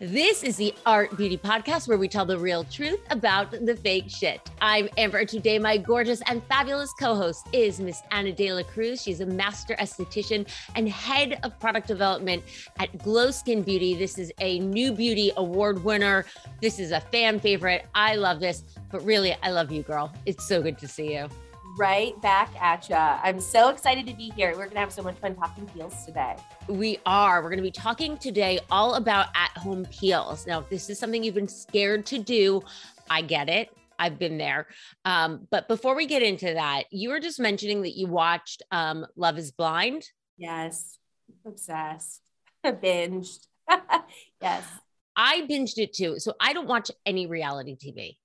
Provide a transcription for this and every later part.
This is the Art Beauty Podcast where we tell the real truth about the fake shit. I'm Amber, today my gorgeous and fabulous co-host is Miss Anna De La Cruz. She's a master esthetician and head of product development at Glo Skin Beauty. This is a new beauty award winner. This is a fan favorite. I love this, but really, I love you, girl. It's so good to see you right back at ya. I'm so excited to be here. We're going to have so much fun talking peels today. We are. We're going to be talking today all about at home peels. Now, if this is something you've been scared to do, I get it. I've been there. Um, but before we get into that, you were just mentioning that you watched um, Love is Blind. Yes. Obsessed. Binged. yes. I binged it too. So I don't watch any reality TV.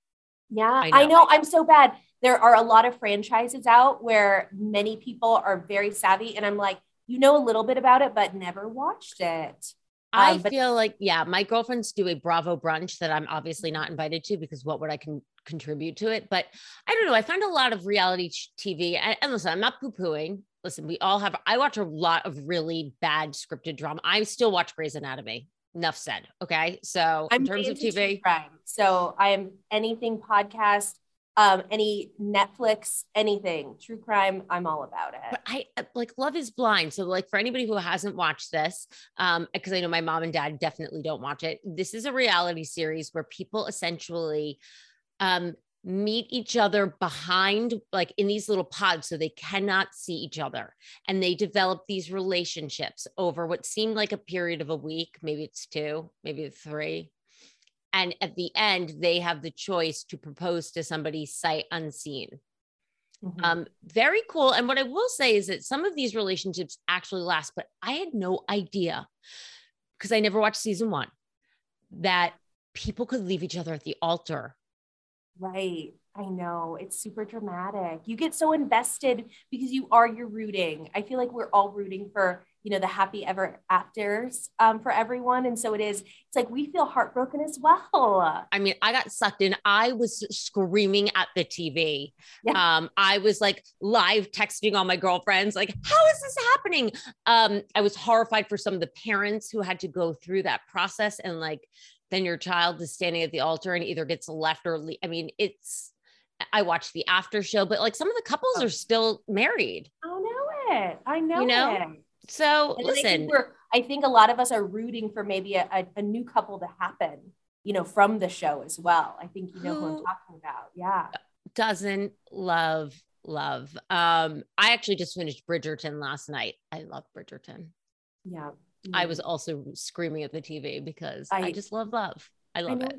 Yeah, I know. I know. I'm so bad there are a lot of franchises out where many people are very savvy and i'm like you know a little bit about it but never watched it I um, but- feel like, yeah, my girlfriends do a Bravo brunch that I'm obviously not invited to because what would I can contribute to it? But I don't know. I find a lot of reality TV, and, and listen, I'm not poo pooing. Listen, we all have, I watch a lot of really bad scripted drama. I still watch Grey's Anatomy. Enough said. Okay. So, I'm in terms of TV, crime. So, I am anything podcast, um, any Netflix, anything, true crime, I'm all about it. But I uh, like Love is Blind. So, like, for anybody who hasn't watched this, um, because I know my mom and dad definitely don't watch it, this is a reality series where people essentially um, meet each other behind, like, in these little pods so they cannot see each other. And they develop these relationships over what seemed like a period of a week. Maybe it's two, maybe three and at the end they have the choice to propose to somebody sight unseen mm-hmm. um, very cool and what i will say is that some of these relationships actually last but i had no idea because i never watched season one that people could leave each other at the altar right I know it's super dramatic. You get so invested because you are you're rooting. I feel like we're all rooting for you know the happy ever afters um, for everyone, and so it is. It's like we feel heartbroken as well. I mean, I got sucked in. I was screaming at the TV. Yeah. Um, I was like live texting all my girlfriends, like, "How is this happening?" Um, I was horrified for some of the parents who had to go through that process, and like then your child is standing at the altar and either gets left or le- I mean, it's I watched the after show, but like some of the couples oh. are still married. I know it. I know, you know? it. So and listen, I think, I think, a lot of us are rooting for maybe a, a, a, new couple to happen, you know, from the show as well. I think you know who, who I'm talking about. Yeah. Doesn't love love. Um, I actually just finished Bridgerton last night. I love Bridgerton. Yeah. I was also screaming at the TV because I, I just love love. I love I it.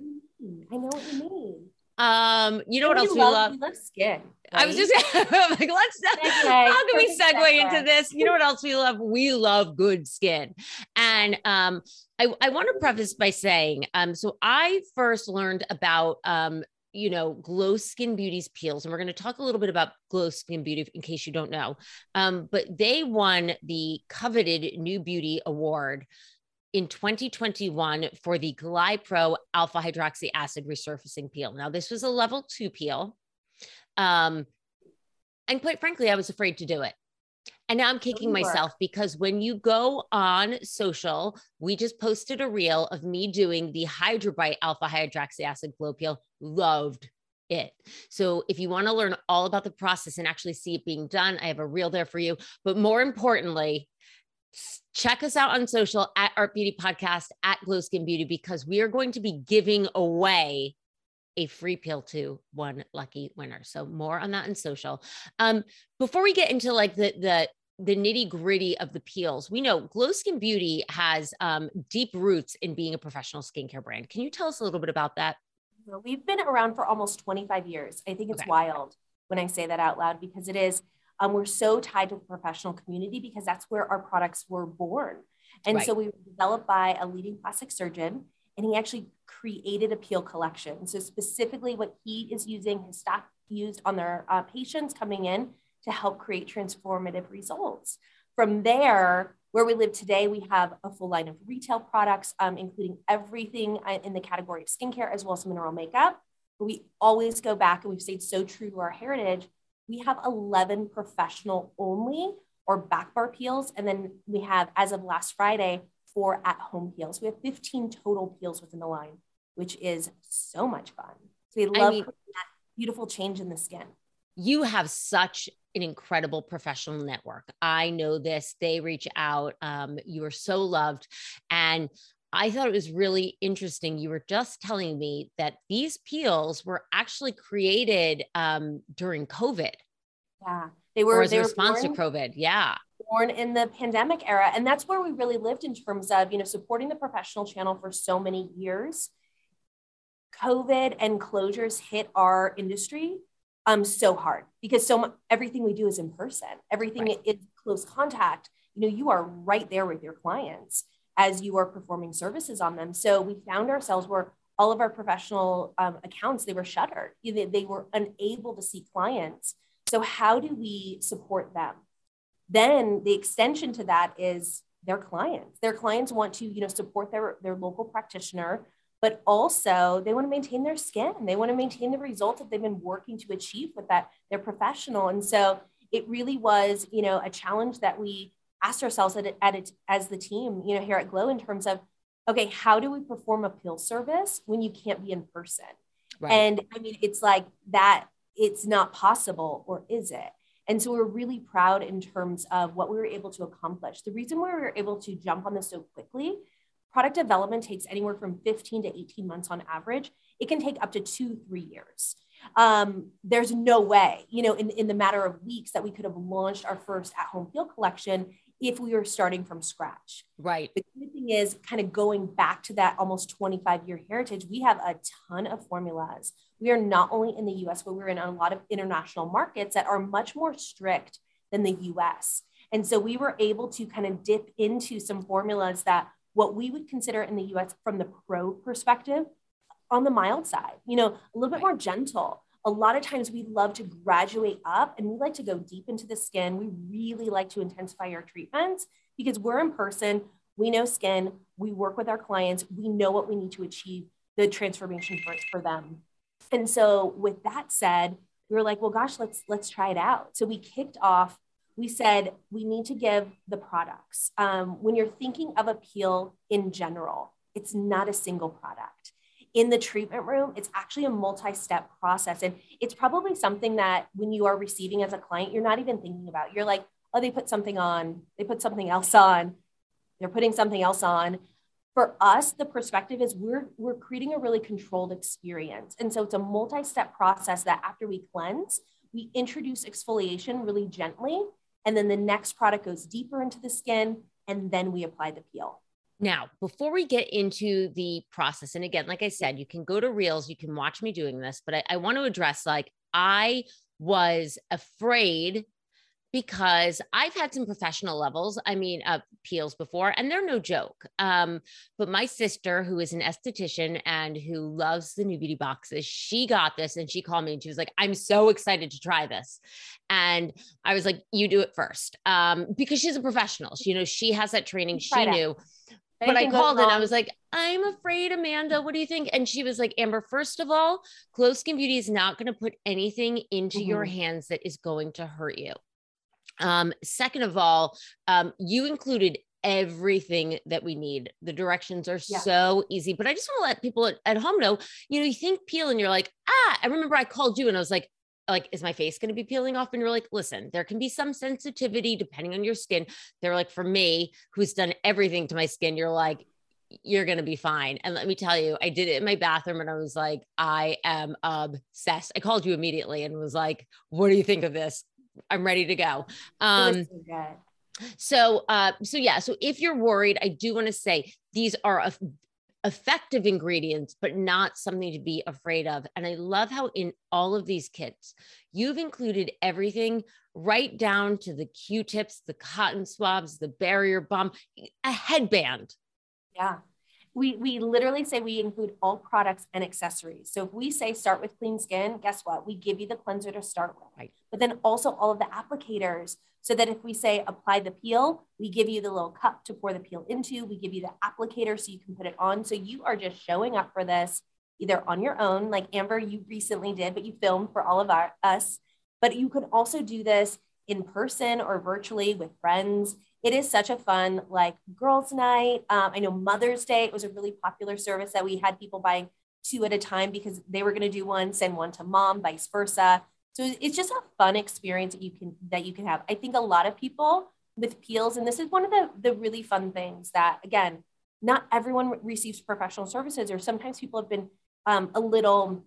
I know what you mean. Um, you know what else we love? We love skin. Right? I was just like, let's. How can we segue segue into this? You know what else we love? We love good skin, and um, I I want to preface by saying, um, so I first learned about um you know, Glo Skin Beauty's peels. And we're going to talk a little bit about Glo Skin Beauty in case you don't know. Um, but they won the coveted New Beauty Award in 2021 for the GlyPro alpha hydroxy acid resurfacing peel. Now, this was a level two peel. Um, and quite frankly, I was afraid to do it. And now I'm kicking myself because when you go on social, we just posted a reel of me doing the Hydrobright alpha hydroxy acid glow peel. Loved it. So if you want to learn all about the process and actually see it being done, I have a reel there for you. But more importantly, check us out on social at Art Beauty Podcast at Glo Skin Beauty because we are going to be giving away a free peel to one lucky winner. So more on that in social. Um, before we get into like the the the nitty gritty of the peels, we know Glo Skin Beauty has um, deep roots in being a professional skincare brand. Can you tell us a little bit about that? We've been around for almost 25 years. I think it's okay. wild when I say that out loud because it is. Um, we're so tied to the professional community because that's where our products were born. And right. so we were developed by a leading plastic surgeon, and he actually created a peel collection. So specifically, what he is using, his staff used on their uh, patients coming in to help create transformative results. From there, where we live today, we have a full line of retail products, um, including everything uh, in the category of skincare as well as mineral makeup. But we always go back and we've stayed so true to our heritage. We have 11 professional only or back bar peels. And then we have, as of last Friday, four at home peels. We have 15 total peels within the line, which is so much fun. So we love I mean, that beautiful change in the skin. You have such an incredible professional network. I know this. They reach out. Um, you are so loved. And I thought it was really interesting. You were just telling me that these peels were actually created um, during COVID. Yeah, they were. Or as they a response born, to COVID. Yeah, born in the pandemic era, and that's where we really lived in terms of you know supporting the professional channel for so many years. COVID and closures hit our industry um so hard because so much everything we do is in person. Everything right. is close contact. You know, you are right there with your clients as you are performing services on them. So we found ourselves where all of our professional um, accounts they were shuttered. They, they were unable to see clients. So how do we support them? Then the extension to that is their clients. Their clients want to, you know, support their, their local practitioner, but also they want to maintain their skin. They want to maintain the results that they've been working to achieve with that, their professional. And so it really was, you know, a challenge that we asked ourselves at, at it as the team, you know, here at Glow in terms of, okay, how do we perform a peel service when you can't be in person? Right. And I mean, it's like that, it's not possible, or is it? And so we're really proud in terms of what we were able to accomplish. The reason why we were able to jump on this so quickly, product development takes anywhere from 15 to 18 months on average. It can take up to two, three years um, there's no way, you know, in, in the matter of weeks that we could have launched our first at home peel collection if we were starting from scratch. Right. The good thing is kind of going back to that almost 25 year heritage, we have a ton of formulas. We are not only in the US, but we're in a lot of international markets that are much more strict than the US. And so we were able to kind of dip into some formulas that what we would consider in the US from the pro perspective on the mild side, you know, a little bit more gentle. A lot of times we love to graduate up and we like to go deep into the skin. We really like to intensify our treatments because we're in person, we know skin, we work with our clients, we know what we need to achieve the transformation for, for them. And so with that said, we were like, well, gosh, let's let's try it out. So we kicked off. We said we need to give the products. Um, when you're thinking of a peel in general, it's not a single product in the treatment room, it's actually a multi step process. And it's probably something that when you are receiving as a client, you're not even thinking about. You're like, oh, they put something on, they put something else on, they're putting something else on. For us, the perspective is we're, we're creating a really controlled experience. And so it's a multi step process that after we cleanse, we introduce exfoliation really gently. And then the next product goes deeper into the skin, and then we apply the peel. Now, before we get into the process, and again, like I said, you can go to Reels, you can watch me doing this, but I, I want to address like I was afraid because I've had some professional levels, I mean, uh, peels before, and they're no joke. Um, but my sister, who is an esthetician and who loves the new beauty boxes, she got this and she called me and she was like, I'm so excited to try this. And I was like, you do it first. Um, because she's a professional. She, you know, she has that training. She knew. But I called and I was like, I'm afraid, Amanda. What do you think? And she was like, Amber, first of all, Glo Skin Beauty is not going to put anything into mm-hmm. your hands that is going to hurt you. Um, second of all, um, you included everything that we need. The directions are yeah. so easy, but I just want to let people at, at home know, you know, you think peel and you're like, ah, I remember I called you and I was like, like, is my face going to be peeling off? And you're like, listen, there can be some sensitivity depending on your skin. They're like, for me, who's done everything to my skin, you're like, you're going to be fine. And let me tell you, I did it in my bathroom and I was like, I am obsessed. I called you immediately and was like, what do you think of this? I'm ready to go. Um, so, uh, so yeah. So if you're worried, I do want to say these are a, effective ingredients, but not something to be afraid of. And I love how in all of these kits, you've included everything right down to the Q-tips, the cotton swabs, the barrier balm, a headband. Yeah we we literally say we include all products and accessories. So if we say start with clean skin, guess what? We give you the cleanser to start with. Right. But then also all of the applicators so that if we say apply the peel, we give you the little cup to pour the peel into, we give you the applicator so you can put it on. So you are just showing up for this either on your own, like Amber, you recently did, but you filmed for all of our, us. But you could also do this in person or virtually with friends it is such a fun like girls night um, i know mother's day it was a really popular service that we had people buying two at a time because they were going to do one send one to mom vice versa so it's just a fun experience that you can that you can have i think a lot of people with peels and this is one of the the really fun things that again not everyone receives professional services or sometimes people have been um, a little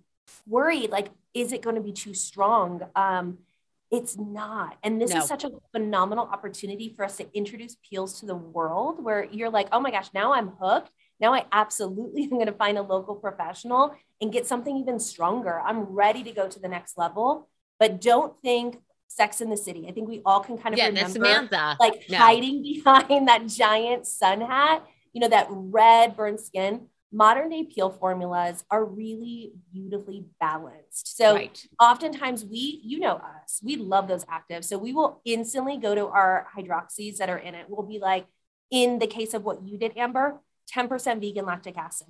worried like is it going to be too strong um, it's not. And this no. is such a phenomenal opportunity for us to introduce peels to the world where you're like, oh my gosh, now I'm hooked. Now I absolutely am going to find a local professional and get something even stronger. I'm ready to go to the next level. But don't think Sex in the City. I think we all can kind of yeah, remember like no. hiding behind that giant sun hat, you know, that red burnt skin modern day peel formulas are really beautifully balanced. So right. oftentimes we, you know us, we love those actives. So we will instantly go to our hydroxys that are in it. We'll be like, in the case of what you did, Amber, 10% vegan lactic acid.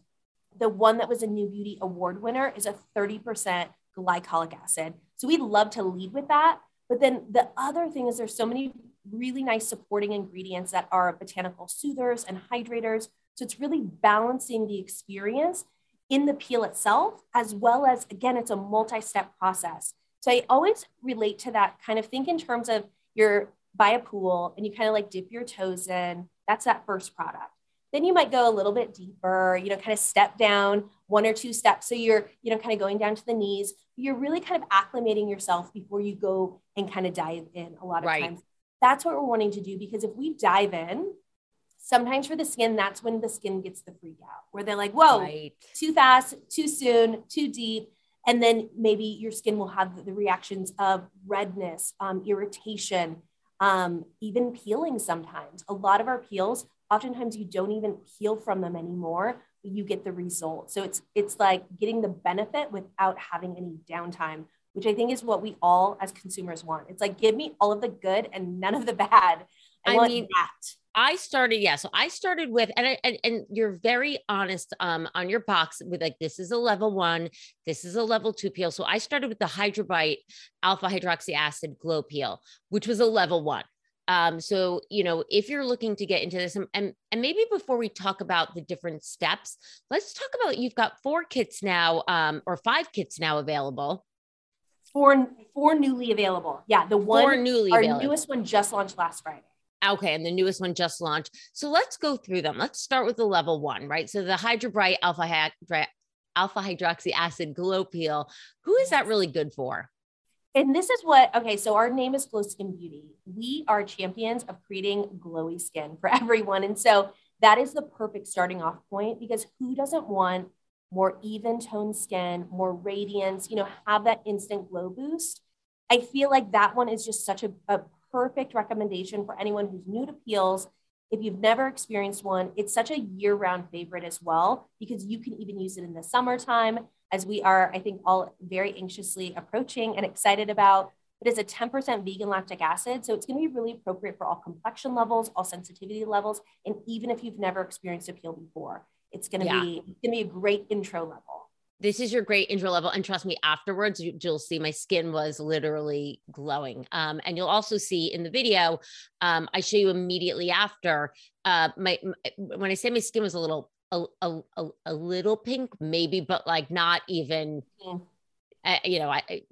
The one that was a New Beauty Award winner is a 30% glycolic acid. So we love to lead with that. But then the other thing is there's so many really nice supporting ingredients that are botanical soothers and hydrators so it's really balancing the experience in the peel itself, as well as, again, it's a multi step process. So I always relate to that kind of think in terms of you're by a pool and you kind of like dip your toes in. That's that first product. Then you might go a little bit deeper, you know, kind of step down one or two steps. So you're, you know, kind of going down to the knees. You're really kind of acclimating yourself before you go and kind of dive in a lot of right. times. That's what we're wanting to do because if we dive in, sometimes for the skin, that's when the skin gets the freak out, where they're like, whoa, right. too fast, too soon, too deep. And then maybe your skin will have the reactions of redness, um, irritation, um, even peeling sometimes. A lot of our peels, oftentimes you don't even peel from them anymore, you get the result. So it's it's like getting the benefit without having any downtime, which I think is what we all as consumers want. It's like give me all of the good and none of the bad. I, I mean, that. I started, yeah. So I started with, and, I, and and you're very honest um on your box with like this is a level one, this is a level two peel. So I started with the Hydrobright alpha hydroxy acid glow peel, which was a level one. Um, so you know, if you're looking to get into this, and, and and maybe before we talk about the different steps, let's talk about you've got four kits now, um, or five kits now available. Four, four newly available. Yeah, the one four newly our available. newest one just launched last Friday. Okay, and the newest one just launched. So let's go through them. Let's start with the level one, right? So the Hydrobright alpha alpha hydroxy acid glow peel. Who is that really good for? And this is what, okay, so our name is Glo Skin Beauty. We are champions of creating glowy skin for everyone. And so that is the perfect starting off point because who doesn't want more even toned skin, more radiance, you know, have that instant glow boost? I feel like that one is just such a, a perfect recommendation for anyone who's new to peels. If you've never experienced one, it's such a year round favorite as well, because you can even use it in the summertime, as we are, I think, all very anxiously approaching and excited about. It is a 10% vegan lactic acid, so it's going to be really appropriate for all complexion levels, all sensitivity levels, and even if you've never experienced a peel before, it's going to yeah. be it's going to be a great intro level this is your great intro level and trust me afterwards you, will see my skin was literally glowing um, and you'll also see in the video um, i show you immediately after uh, my, my, when i say my skin was a little a, a, a little pink maybe but like not even uh, you know I, I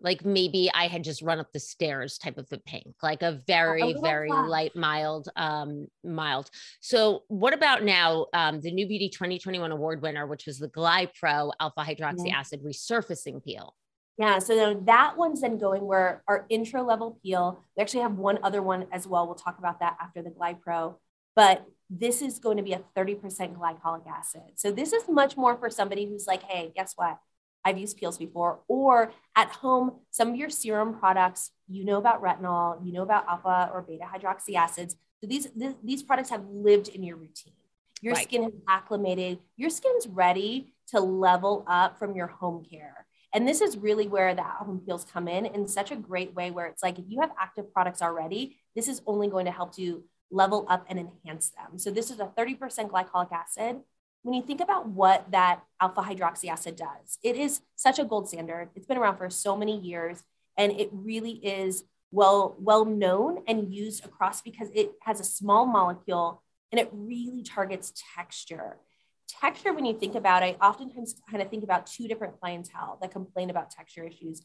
like maybe I had just run up the stairs type of a pink, like a very, a very light, mild, um, mild. So what about now? Um, the New Beauty 2021 award winner, which was the GlyPro Alpha Hydroxy mm-hmm. Acid Resurfacing Peel. Yeah, so that one's then going where our intro level peel. We actually have one other one as well. We'll talk about that after the GlyPro. But this is going to be a 30% glycolic acid. So this is much more for somebody who's like, hey, guess what? I've used peels before, or at home, some of your serum products, you know about retinol, you know about alpha or beta hydroxy acids. So these, th- these products have lived in your routine. Your right. skin has acclimated, your skin's ready to level up from your home care. And this is really where the at-home peels come in in such a great way where it's like if you have active products already, this is only going to help you level up and enhance them. So this is a 30% glycolic acid when you think about what that alpha hydroxy acid does, it is such a gold standard. It's been around for so many years and it really is well well known and used across because it has a small molecule and it really targets texture. Texture, when you think about it, I oftentimes kind of think about two different clientele that complain about texture issues.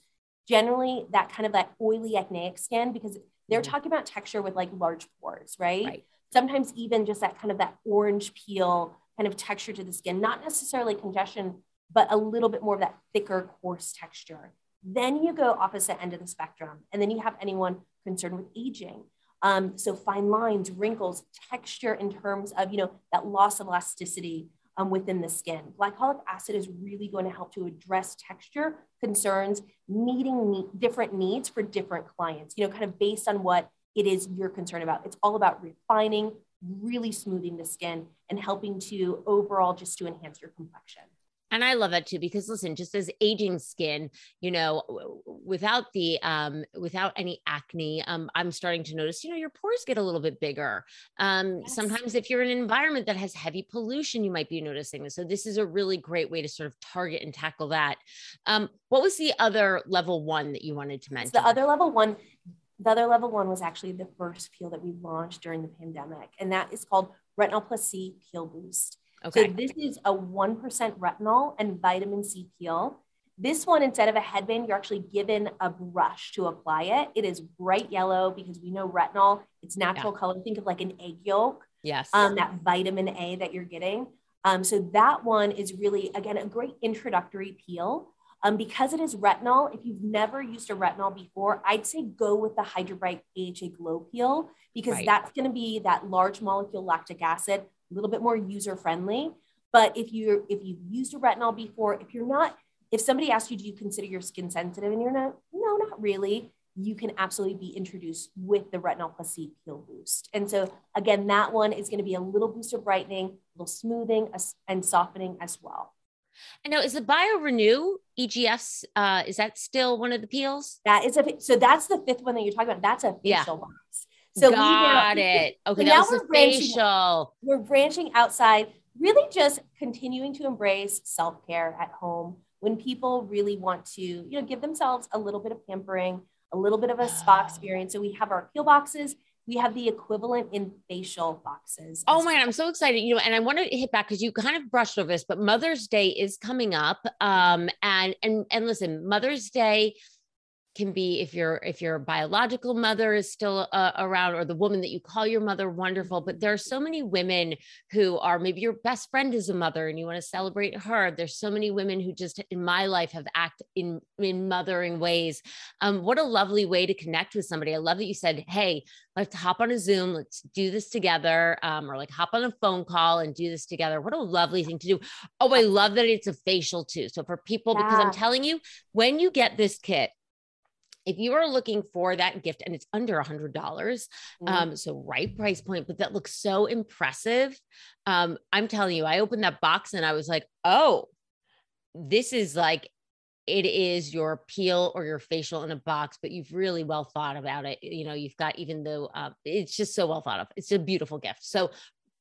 Generally, that kind of that oily acneic skin, because they're mm-hmm. talking about texture with like large pores, right? right? Sometimes even just that kind of that orange peel kind of texture to the skin, not necessarily congestion, but a little bit more of that thicker, coarse texture. Then you go opposite end of the spectrum, and then you have anyone concerned with aging. Um, so fine lines, wrinkles, texture in terms of you know that loss of elasticity um, within the skin. Glycolic acid is really going to help to address texture concerns, meeting ne- different needs for different clients. You know, kind of based on what it is you're concerned about. It's all about refining, really smoothing the skin and helping to overall just to enhance your complexion. And I love that too, because listen, just as aging skin, you know, without the, um, without any acne, um, I'm starting to notice, you know, your pores get a little bit bigger. Um, yes. sometimes if you're in an environment that has heavy pollution, you might be noticing this. So this is a really great way to sort of target and tackle that. Um, what was the other level one that you wanted to mention? So the other level one the other level one was actually the first peel that we launched during the pandemic, and that is called Retinol Plus C Peel Boost. Okay. So this is a 1% retinol and vitamin C peel. This one, instead of a headband, you're actually given a brush to apply it. It is bright yellow because we know retinol, it's natural yeah. color. Think of like an egg yolk. Yes. Um, that vitamin A that you're getting. Um, so that one is really, again, a great introductory peel. Um, because it is retinol, if you've never used a retinol before, I'd say go with the Hydrobright AHA Glow Peel because right. that's going to be that large molecule lactic acid, a little bit more user friendly. But if you're if you've used a retinol before, if you're not, if somebody asks you, do you consider your skin sensitive, and you're not, no, not really. You can absolutely be introduced with the retinol plus C peel boost. And so again, that one is going to be a little boost of brightening, a little smoothing and softening as well. And now is the BioRenew EGFs, uh, is that still one of the peels? That is a, so that's the fifth one that you're talking about. That's a facial yeah. box. So got we were, it. Okay, so now we're facial. We're branching outside, really just continuing to embrace self-care at home when people really want to, you know, give themselves a little bit of pampering, a little bit of a spa experience. So we have our peel boxes we have the equivalent in facial boxes. Oh my God, I'm so excited. You know, and I want to hit back because you kind of brushed over this, but Mother's Day is coming up. Um, and and and listen, Mother's Day can be if your if your biological mother is still uh, around or the woman that you call your mother wonderful. But there are so many women who are maybe your best friend is a mother and you want to celebrate her. There's so many women who just in my life have acted in in mothering ways. Um, what a lovely way to connect with somebody. I love that you said hey let's hop on a zoom. Let's do this together um, or like hop on a phone call and do this together. What a lovely thing to do. Oh i love that it's a facial too. So for people yeah. because i'm telling you when you get this kit if you are looking for that gift and it's under a hundred dollars mm. um so right price point but that looks so impressive um i'm telling you i opened that box and i was like oh this is like it is your peel or your facial in a box but you've really well thought about it you know you've got even though uh, it's just so well thought of it's a beautiful gift so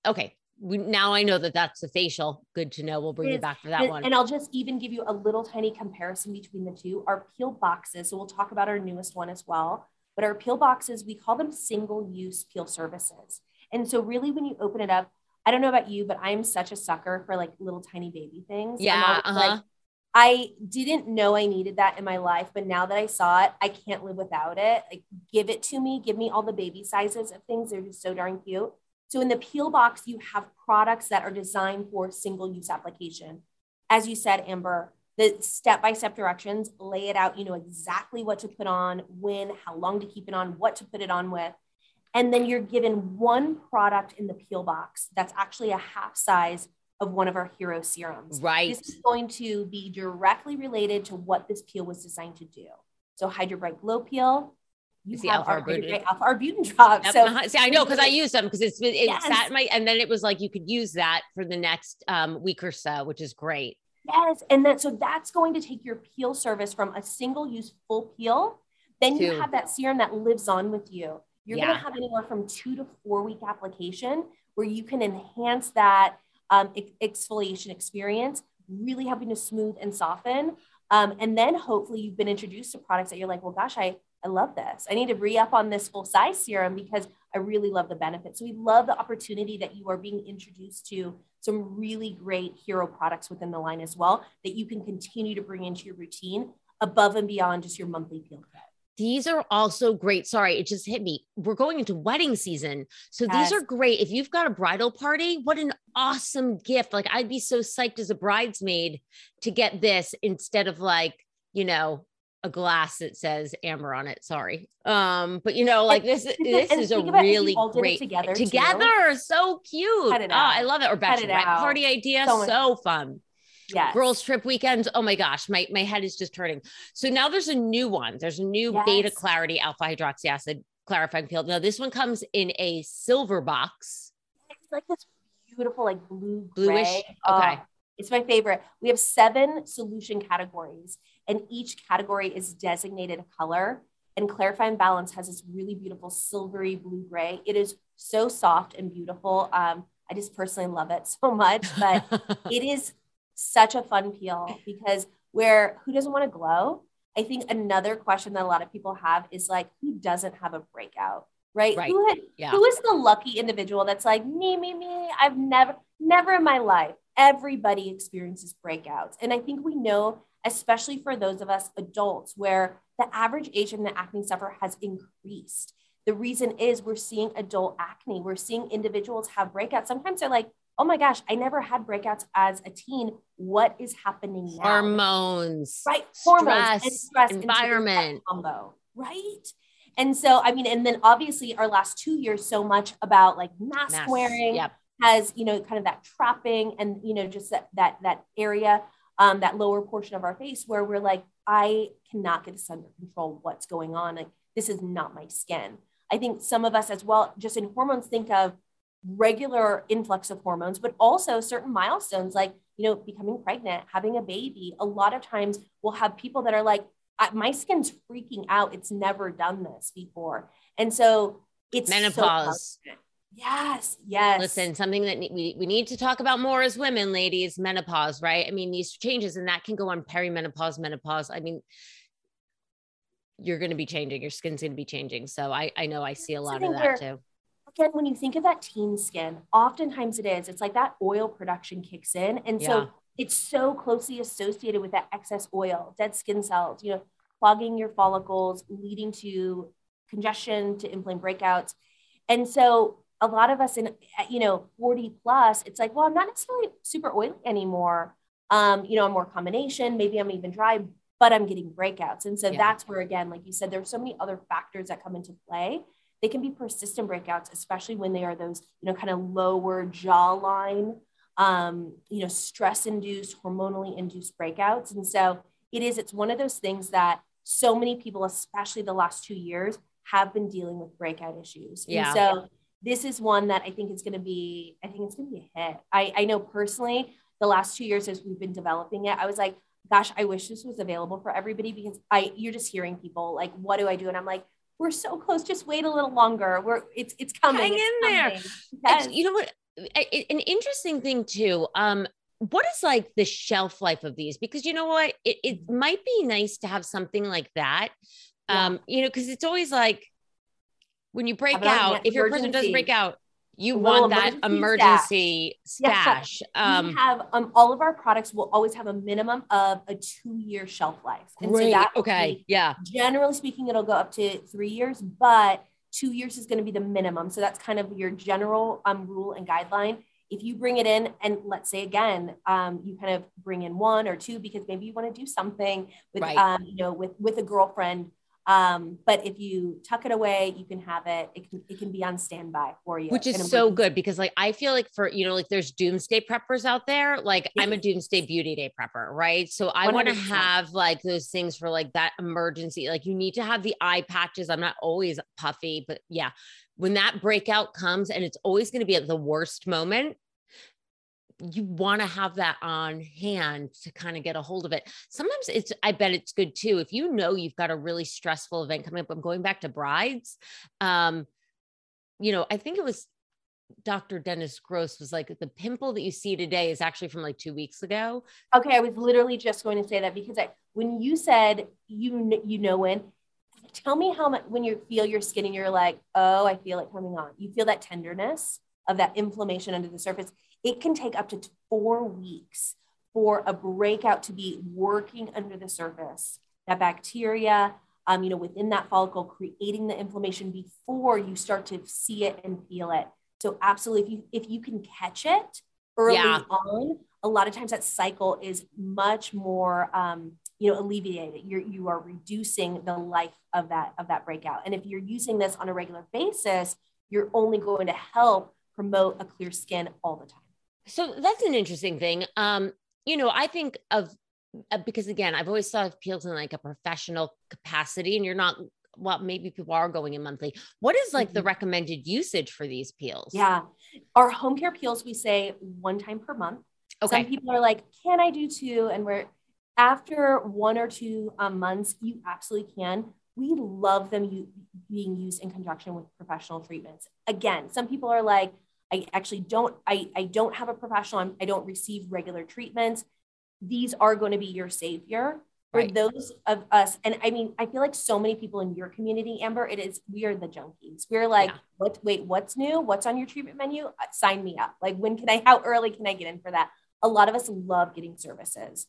okay we, now I know that that's the facial. Good to know. We'll bring you back for that and, one. And I'll just even give you a little tiny comparison between the two. Our peel boxes, so we'll talk about our newest one as well. But our peel boxes, we call them single use peel services. And so, really, when you open it up, I don't know about you, but I'm such a sucker for like little tiny baby things. Yeah. Uh-huh. Like, I didn't know I needed that in my life, but now that I saw it, I can't live without it. Like, give it to me, give me all the baby sizes of things. They're just so darn cute. So, in the peel box, you have products that are designed for single use application. As you said, Amber, the step by step directions lay it out. You know exactly what to put on, when, how long to keep it on, what to put it on with. And then you're given one product in the peel box that's actually a half size of one of our hero serums. Right. This is going to be directly related to what this peel was designed to do. So Hydro Bright Glow Peel. You the alpha our arbutin. Alpha Arbutin drop. Yep, So uh-huh. See, I know because I used them because it's it Yes. sat in my and then it was like you could use that for the next um, week or so, which is great. Yes, and then so that's going to take your peel service from a single use full peel. Then you To- have that serum that lives on with you. You're going to have anywhere from two to four week application where you can enhance that um, ex- exfoliation experience, really helping to smooth and soften. Um, and then hopefully you've been introduced to products that you're like, well, gosh, I, I love this. I need to re up on this full size serum because I really love the benefits. So we love the opportunity that you are being introduced to some really great hero products within the line as well that you can continue to bring into your routine above and beyond just your monthly peel kit. These are also great. Sorry, it just hit me. We're going into wedding season. So Yes. these are great. If you've got a bridal party, what an awesome gift. Like I'd be so psyched as a bridesmaid to get this instead of like, you know, a glass that says amber on it. Sorry. Um, but you know, like this, this and is a think about if you really great together, too. together. So cute. Oh. I love it. Or Cut it bachelorette party idea. So So, fun yeah girls trip weekends oh my gosh my my head is just turning so now there's a new one there's a new beta clarity alpha hydroxy acid clarifying peel now this one comes in a silver box It's like this beautiful, like blue Bluish? Okay. Oh, it's my favorite. We have seven solution categories, and each category is designated a color. And Clarify and Balance has this really beautiful silvery blue gray. It is so soft and beautiful. Um, I just personally love it so much, but it is such a fun peel because where who doesn't want to glow? I think another question that a lot of people have is like, who doesn't have a breakout, right? Right. Who, had, Yeah. who is the lucky individual that's like, me, me, me? I've never, never in my life. Everybody experiences breakouts. And I think we know, especially for those of us adults, where the average age of the acne sufferer has increased. The reason is we're seeing adult acne. We're seeing individuals have breakouts. Sometimes they're like, oh my gosh, I never had breakouts as a teen. What is happening now? hormones right? Hormones stress, and stress and so there's that environment combo, right? And so, I mean, and then obviously our last two years, so much about like mask, Mask. wearing yep has, you know, kind of that trapping and, you know, just that, that, that area, um, that lower portion of our face where we're like, I cannot get this under control. What's going on? Like, this is not my skin. I think some of us as well, just in hormones, think of regular influx of hormones, but also certain milestones like, you know, becoming pregnant, having a baby. A lot of times we'll have people that are like, my skin's freaking out. It's never done this before. And so it's so menopause Yes, yes. listen something that we, we need to talk about more as women ladies menopause right i mean these changes and that can go on perimenopause menopause i mean you're going to be changing your skin's going to be changing so i i know i see a lot of that where- too again, when you think of that teen skin, oftentimes it is, it's like that oil production kicks in. And Yeah. so it's so closely associated with that excess oil, dead skin cells, you know, clogging your follicles, leading to congestion, to inflamed breakouts. And so a lot of us in, you know, 40 plus, it's like, well, I'm not necessarily super oily anymore. Um, you know, I'm more combination, maybe I'm even dry, but I'm getting breakouts. And so Yeah. that's where, again, like you said, there's so many other factors that come into play they can be persistent breakouts, especially when they are those, you know, kind of lower jawline, um, you know, stress induced, hormonally induced breakouts. And so it is, it's one of those things that so many people, especially the last two years, have been dealing with breakout issues. Yeah. And so this is one that I think is going to be, I think it's going to be a hit. I, I know personally, the last two years as we've been developing it, I was like, gosh, I wish this was available for everybody because I, you're just hearing people like, what do I do? And I'm like, we're so close. Just wait a little longer. We're it's it's coming. Hang in there. coming. It's- Yes. you know what an interesting thing too um what is like the shelf life of these because you know what it, it might be nice to have something like that Yeah. um you know because it's always like when you break Have it on out if your person doesn't break out You want that emergency stash. stash. Yeah. Um, we have um, all of our products will always have a minimum of a two year shelf life. And great. so that okay. Yeah. Generally speaking, it'll go up to three years, but two years is going to be the minimum. So that's kind of your general um, rule and guideline. If you bring it in, and let's say again, um, you kind of bring in one or two because maybe you want to do something with, right. um, you know, with with a girlfriend um, but if you tuck it away, you can have it. It can it can be on standby for you, which is so good because like I feel like for you know like there's doomsday preppers out there. Like I'm a doomsday beauty day prepper, right? So I want to have like those things for like that emergency. Like you need to have the eye patches. I'm not always puffy, but yeah, when that breakout comes and it's always going to be at the worst moment you want to have that on hand to kind of get a hold of it. Sometimes it's, I bet it's good too. If you know you've got a really stressful event coming up, I'm going back to brides. Um, you know, I think it was Dr. Dennis Gross was like, the pimple that you see today is actually from like two weeks ago. Okay. I was literally just going to say that because I, when you said you, you know, when, tell me how much, when you feel your skin and you're like, oh, I feel it coming on, you feel that tenderness of that inflammation under the surface it can take up to four weeks for a breakout to be working under the surface. That bacteria, um, you know, within that follicle, creating the inflammation before you start to see it and feel it. So absolutely, if you if you can catch it early yeah. on, a lot of times that cycle is much more um, you know alleviated. You're you are reducing the life of that of that breakout. And if you're using this on a regular basis, you're only going to help promote a clear skin all the time. So that's an interesting thing. Um, you know, I think of uh, because again, I've always thought of peels in like a professional capacity, and you're not. Well, maybe people are going in monthly. What is like mm-hmm. the recommended usage for these peels? Yeah, our home care peels we say one time per month. Okay. Some people are like, "Can I do two? And we're after one or two um, months, you absolutely can. We love them u- being used in conjunction with professional treatments. Again, some people are like, I actually don't, I, I don't have a professional, I don't receive regular treatments. These are going to be your savior for right. those of us. And I mean, I feel like so many people in your community, Amber, it is, we are the junkies. We're like, yeah. what, wait, what's new? What's on your treatment menu? Uh, sign me up. Like, when can I, how early can I get in for that? A lot of us love getting services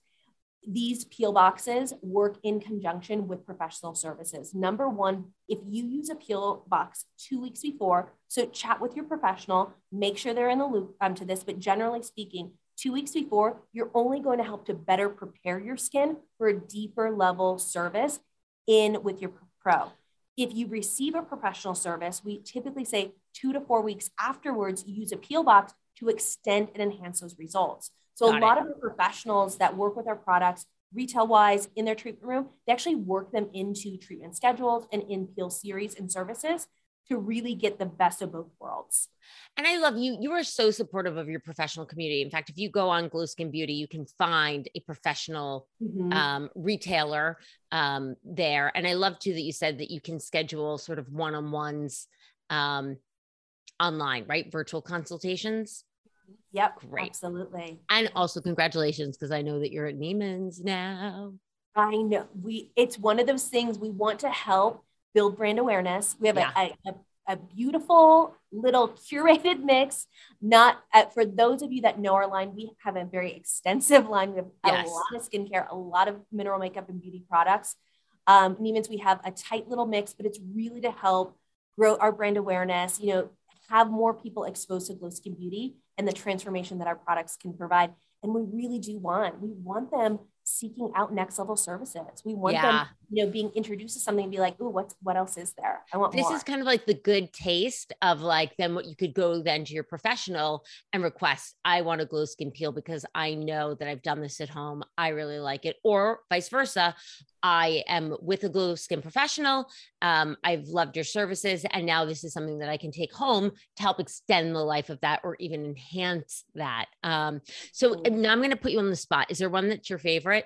these peel boxes work in conjunction with professional services. Number one, if you use a peel box two weeks before, so chat with your professional, make sure they're in the loop um, to this, but generally speaking, two weeks before, you're only going to help to better prepare your skin for a deeper level service in with your pro. If you receive a professional service, we typically say two to four weeks afterwards, use a peel box to extend and enhance those results. So Got a lot it. of the professionals that work with our products retail wise in their treatment room, they actually work them into treatment schedules and in peel series and services to really get the best of both worlds. And I love you. You are so supportive of your professional community. In fact, if you go on Glo Skin Beauty, you can find a professional mm-hmm. um, retailer um, there. And I love too that you said that you can schedule sort of one on ones um, online, right? Virtual consultations. Yep. Great. Absolutely. And also congratulations because I know that you're at Neiman's now. I know we it's one of those things we want to help build brand awareness. We have yeah. a, a, a, beautiful little curated mix. Not uh, for those of you that know our line, we have a very extensive line. We have yes. a lot of skincare, a lot of mineral makeup and beauty products. Um, Neiman's, we have a tight little mix, but it's really to help grow our brand awareness, you know, have more people exposed to glo skin beauty and the transformation that our products can provide. And we really do want, we want them seeking out next level services. We want yeah. them, you know, being introduced to something and be like, oh, what's what else is there? I want this more. is kind of like the good taste of like then what you could go then to your professional and request, I want a glo skin peel because I know that I've done this at home. I really like it. Or vice versa. I am with a glo skin professional. Um, I've loved your services. And now this is something that I can take home to help extend the life of that or even enhance that. Um, so now I'm going to put you on the spot. Is there one that's your favorite?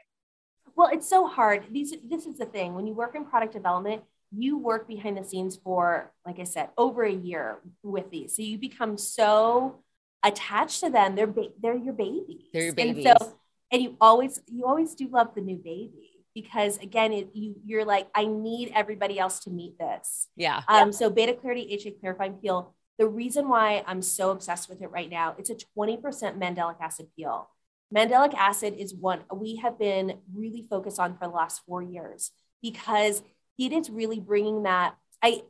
Well, it's so hard. These, this is the thing. When you work in product development, you work behind the scenes for, like I said, over a year with these. So you become so attached to them. They're, ba- they're your babies. They're your babies. And so, and you always, you always do love the new baby because again, it, you you're like, I need everybody else to meet this. Yeah. Um. So Beta Clarity HA Clarifying Peel The reason why I'm so obsessed with it right now, it's a 20% mandelic acid peel. Mandelic acid is one we have been really focused on for the last four years because it is really bringing that I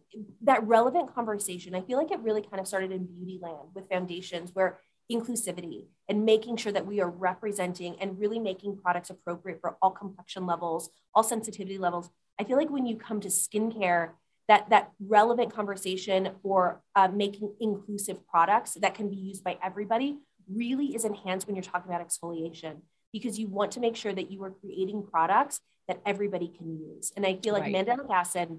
that relevant conversation. I feel like it really kind of started in beauty land with foundations where inclusivity and making sure that we are representing and really making products appropriate for all complexion levels, all sensitivity levels. I feel like when you come to skincare, that that relevant conversation for uh, making inclusive products that can be used by everybody really is enhanced when you're talking about exfoliation because you want to make sure that you are creating products that everybody can use. And I feel like right. mandelic acid,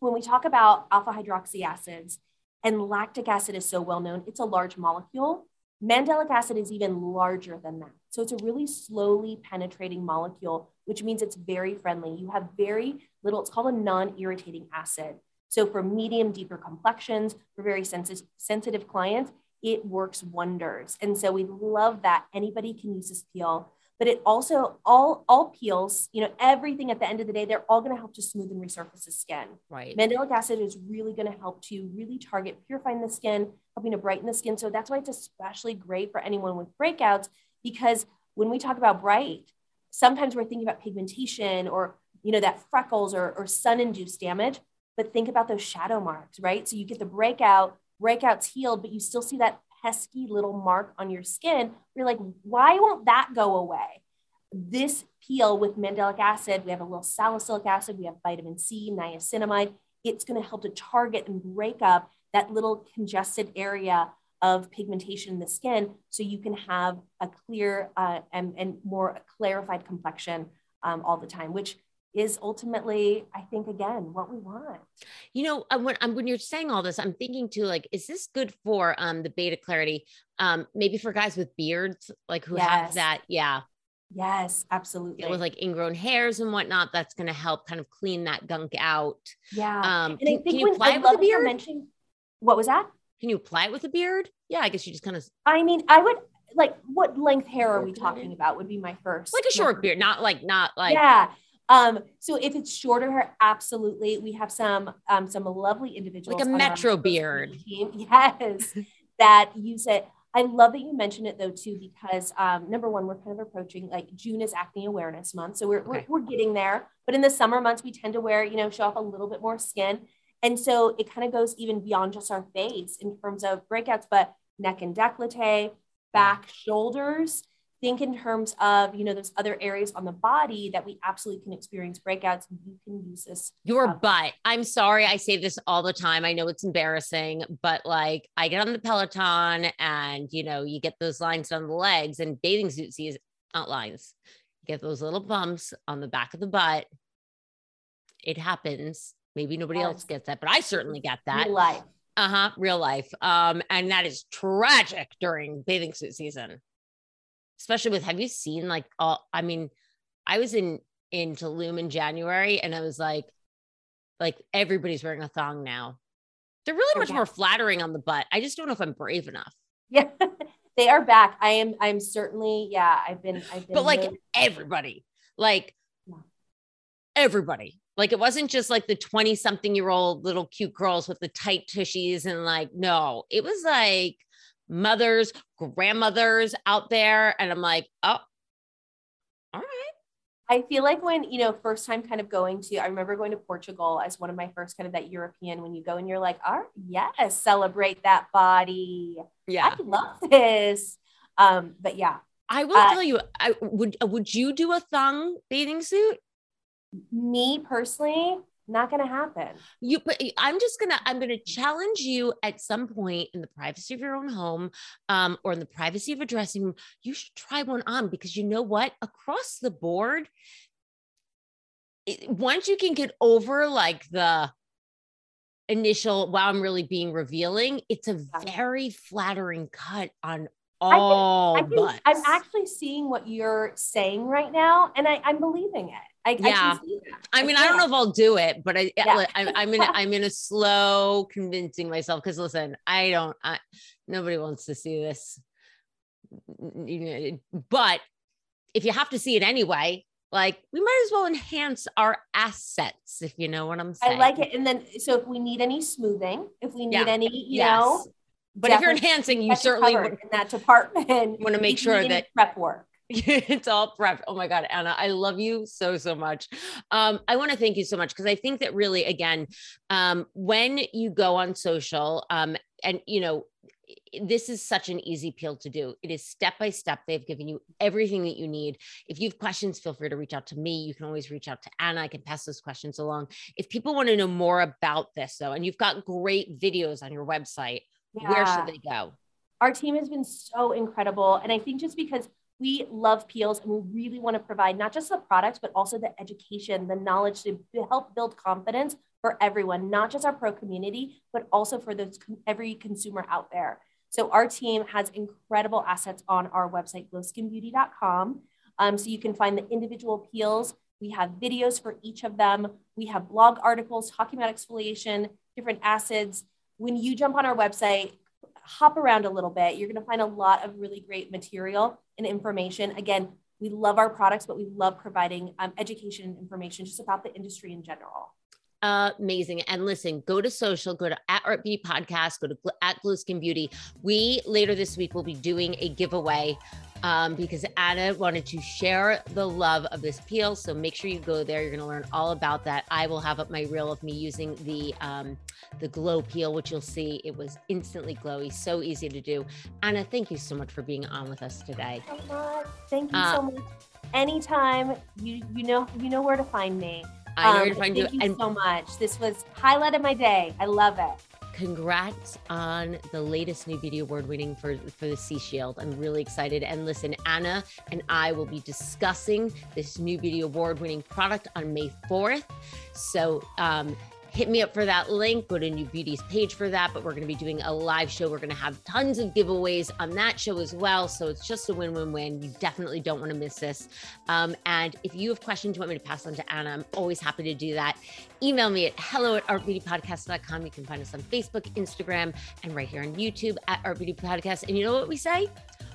when we talk about alpha hydroxy acids and lactic acid is so well known, it's a large molecule. Mandelic acid is even larger than that. So it's a really slowly penetrating molecule, which means it's very friendly. You have very little, it's called a non irritating acid. So for medium, deeper complexions, for very sensitive, sensitive clients, it works wonders. And so we love that anybody can use this peel, but it also all all peels, you know, everything at the end of the day, they're all going to help to smooth and resurface the skin. Right. Mandelic acid is really going to help to really target purifying the skin, helping to brighten the skin. So that's why it's especially great for anyone with breakouts because when we talk about bright, sometimes we're thinking about pigmentation or you know that freckles or, or sun induced damage but think about those shadow marks right so you get the breakout breakout's healed, but you still see that pesky little mark on your skin. You're like, why won't that go away? This peel with mandelic acid, we have a little salicylic acid, we have vitamin C, niacinamide. It's going to help to target and break up that little congested area of pigmentation in the skin so you can have a clear uh, and, and more clarified complexion um, all the time, which is ultimately, I think, again, what we want. You know, uh, when when you're saying all this, I'm thinking too, like, is this good for um the beta clarity? Um, maybe for guys with beards, like who yes. have that, yeah. Yes, absolutely. with like ingrown hairs and whatnot, that's going to help kind of clean that gunk out. Yeah. Um, and can, I think can you apply it with a beard? Mentioned, what was that? Can you apply it with a beard? Yeah, I guess you just kind of. I mean, I would like. What length hair are we talking about? Would be my first. Like a short beard, not like not like. Yeah. Um, so if it's shorter hair, absolutely. We have some um, some lovely individuals like a metro beard. Team. Yes, that use it. I love that you mentioned it though too, because um, number one, we're kind of approaching like June is Acne Awareness Month, so we're, okay. we're we're getting there. But in the summer months, we tend to wear you know show off a little bit more skin, and so it kind of goes even beyond just our face in terms of breakouts, but neck and décolleté, back, shoulders think in terms of you know those other areas on the body that we absolutely can experience breakouts you can use this your um, butt. I'm sorry i say this all the time. I know it's embarrassing but like i get on the peloton and you know you get those lines on the legs and bathing suit sees not lines you get those little bumps on the back of the butt. It happens. Maybe nobody yes. else gets that but i certainly get that. Real life. Uh-huh real life. Um and that is tragic during bathing suit season especially with have you seen like all I mean, I was in in Tulum in January and I was like, like everybody's wearing a thong now. They're really oh, much more flattering on the butt. I just don't know if I'm brave enough. Yeah. they are back. I am I'm certainly, yeah, I've been I've been But like really- everybody, like yeah. everybody. Like it wasn't just like the 20 something year old little cute girls with the tight tushies and like, no, it was like mothers, grandmothers out there. And I'm like, oh, all right. I feel like when, you know, first time kind of going to, I remember going to Portugal as one of my first kind of that European, when you go and you're like, all right, yes, celebrate that body. Yeah. I love this. Um, but yeah. I will uh, tell you, I would, would you do a thong bathing suit? Me personally, not going to happen. You, but I'm just gonna, I'm gonna challenge you at some point in the privacy of your own home, um, or in the privacy of a dressing room. You should try one on because you know what? Across the board, it, once you can get over like the initial, wow, I'm really being revealing. It's a very flattering cut on all I I'm actually seeing what you're saying right now, and I, I'm believing it. I, yeah. I, I mean, I don't know if I'll do it, but I, yeah. I I'm in, I'm in a slow convincing myself. Cause listen, I don't, I, nobody wants to see this, you know, but if you have to see it anyway, like we might as well enhance our assets, if you know what I'm saying. I like it. And then, so if we need any smoothing, if we need yeah. any, you yes. know, but if you're enhancing, you certainly would in that department want to make sure that prep work. it's all prep. Oh my God, Anna, I love you so, so much. Um, I want to thank you so much because I think that really, again, um, when you go on social, um, and you know, this is such an easy peel to do. It is step by step. They've given you everything that you need. If you have questions, feel free to reach out to me. You can always reach out to Anna. I can pass those questions along. If people want to know more about this, though, and you've got great videos on your website, yeah. where should they go? Our team has been so incredible. And I think just because we love peels and we really want to provide not just the products, but also the education, the knowledge to help build confidence for everyone, not just our pro community, but also for those every consumer out there. So our team has incredible assets on our website, gloskinbeauty.com. Um, so you can find the individual peels. We have videos for each of them. We have blog articles talking about exfoliation, different acids. When you jump on our website, hop around a little bit. You're going to find a lot of really great material and information. Again, we love our products, but we love providing um, education and information just about the industry in general amazing. And listen, go to social, go to at Art Beauty Podcast, go to at Glo Skin Beauty. We later this week will be doing a giveaway um, because Anna wanted to share the love of this peel. So make sure you go there. You're going to learn all about that. I will have up my reel of me using the um, the glow peel, which you'll see it was instantly glowy, so easy to do. Anna, thank you so much for being on with us today. Thank you uh, so much. Anytime you you know you know where to find me. I know um, to find you. thank you. you and so much. This was highlight of my day. I love it. Congrats on the latest New Beauty Award winning for, for the C-Shield. I'm really excited. And listen, Anna and I will be discussing this New Beauty Award winning product on May 4th. So um, hit me up for that link. Go to New Beauty's page for that. But we're going to be doing a live show. We're going to have tons of giveaways on that show as well. So it's just a win win win. You definitely don't want to miss this. Um, and if you have questions you want me to pass on to Anna, I'm always happy to do that. Email me at hello at artbeautypodcast.com. You can find us on Facebook, Instagram, and right here on YouTube at Art Beauty Podcast. And you know what we say?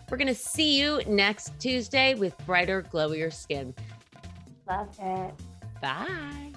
We're going to see you next Tuesday with brighter, glowier skin. Love it. Bye.